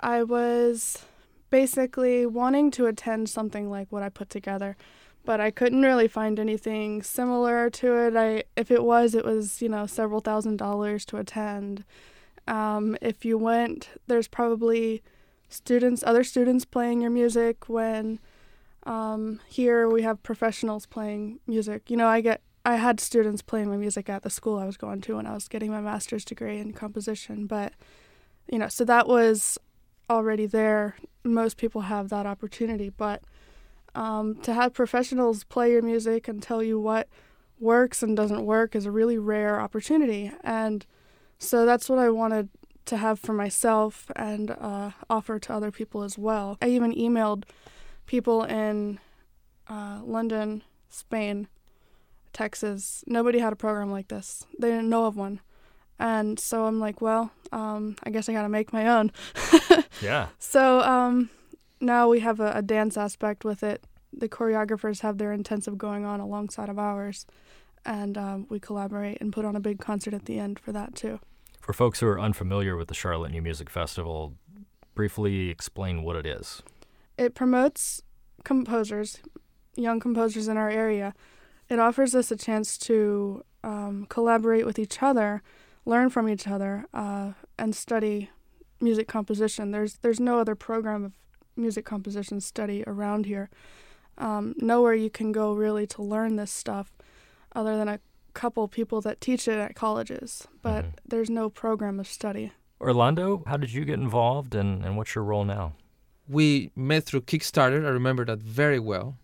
I was basically wanting to attend something like what I put together, but I couldn't really find anything similar to it. I if it was, it was you know several thousand dollars to attend. Um, if you went, there's probably students, other students playing your music. When um, here we have professionals playing music. You know, I get I had students playing my music at the school I was going to when I was getting my master's degree in composition, but you know, so that was already there. Most people have that opportunity, but um, to have professionals play your music and tell you what works and doesn't work is a really rare opportunity. And so that's what I wanted to have for myself and uh, offer to other people as well. I even emailed people in uh, London, Spain, Texas. Nobody had a program like this, they didn't know of one. And so I'm like, well, um, I guess I got to make my own. yeah. So um, now we have a, a, dance aspect with it. The choreographers have their intensive going on alongside of ours, and um, we collaborate and put on a big concert at the end for that too. For folks who are unfamiliar with the Charlotte New Music Festival, briefly explain what it is. It promotes composers, young composers in our area. It offers us a chance to um, collaborate with each other learn from each other uh, and study music composition. There's there's no other program of music composition study around here. Um, nowhere you can go really to learn this stuff, other than a couple people that teach it at colleges. But mm-hmm. there's no program of study. Orlando, how did you get involved, and, and what's your role now? We met through Kickstarter. I remember that very well.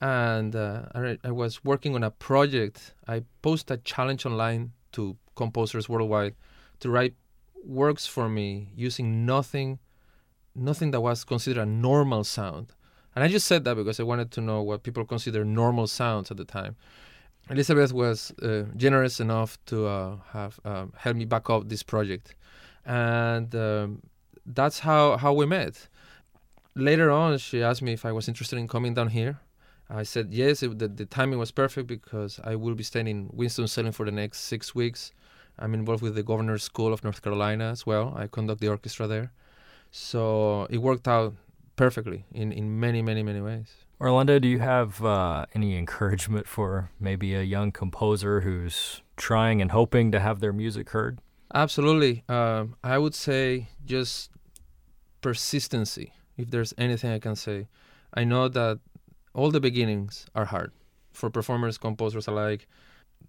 And uh, I, I was working on a project. I posted a challenge online to composers worldwide to write works for me using nothing nothing that was considered a normal sound. And I just said that because I wanted to know what people consider normal sounds at the time. Elizabeth was uh, generous enough to uh, have uh, helped me back up this project, and um, that's how how we met. Later on, she asked me if I was interested in coming down here. I said yes. It, the, the timing was perfect because I will be staying in Winston Salem for the next six weeks I'm involved with the Governor's School of North Carolina as well. I conduct the orchestra there. So it worked out perfectly in, in many, many, many ways. Orlando, do you have uh, any encouragement for maybe a young composer who's trying and hoping to have their music heard? Absolutely. Um, I would say just persistency, if there's anything I can say. I know that all the beginnings are hard for performers, composers alike.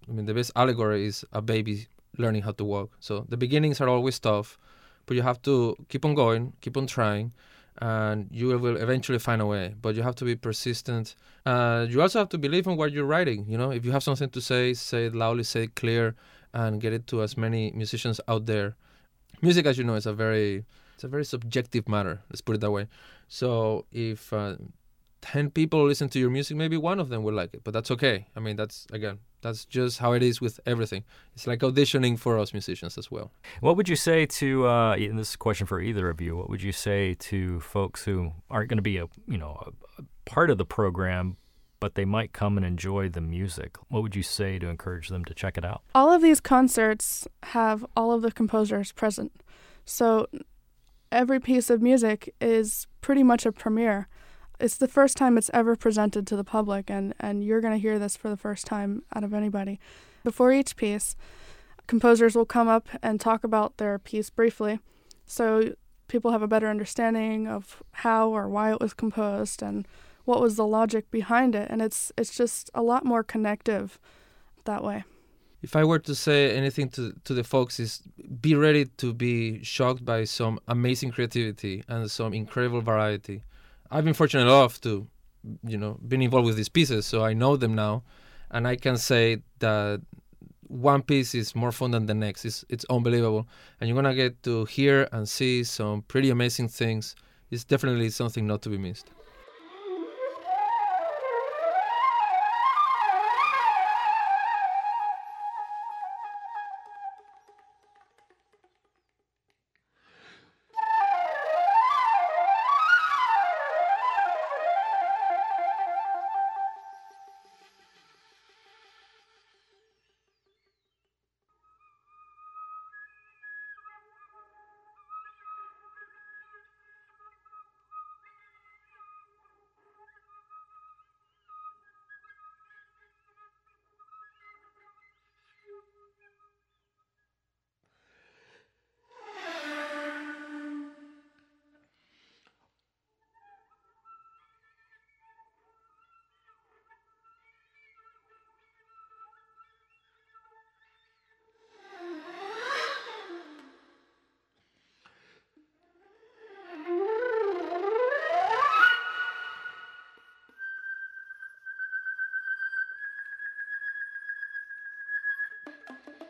I mean, the best allegory is a baby learning how to walk. So the beginnings are always tough, but you have to keep on going, keep on trying, and you will eventually find a way. But you have to be persistent. Uh, you also have to believe in what you're writing. You know, if you have something to say, say it loudly, say it clear, and get it to as many musicians out there. Music, as you know, is a very it's a very subjective matter. Let's put it that way. So if uh, 10 people listen to your music, maybe one of them will like it, but that's okay. I mean, that's again, that's just how it is with everything. It's like auditioning for us musicians as well. What would you say to, uh, and this is a question for either of you, what would you say to folks who aren't going to be a, you know, a, a part of the program, but they might come and enjoy the music? What would you say to encourage them to check it out? All of these concerts have all of the composers present. So every piece of music is pretty much a premiere it's the first time it's ever presented to the public, and, and you're going to hear this for the first time out of anybody. Before each piece, composers will come up and talk about their piece briefly, so people have a better understanding of how or why it was composed and what was the logic behind it, and it's it's just a lot more connective that way. If I were to say anything to, to the folks is be ready to be shocked by some amazing creativity and some incredible variety I've been fortunate enough to, you know, been involved with these pieces, so I know them now, and I can say that one piece is more fun than the next. It's it's unbelievable, and you're gonna get to hear and see some pretty amazing things. It's definitely something not to be missed. Bye.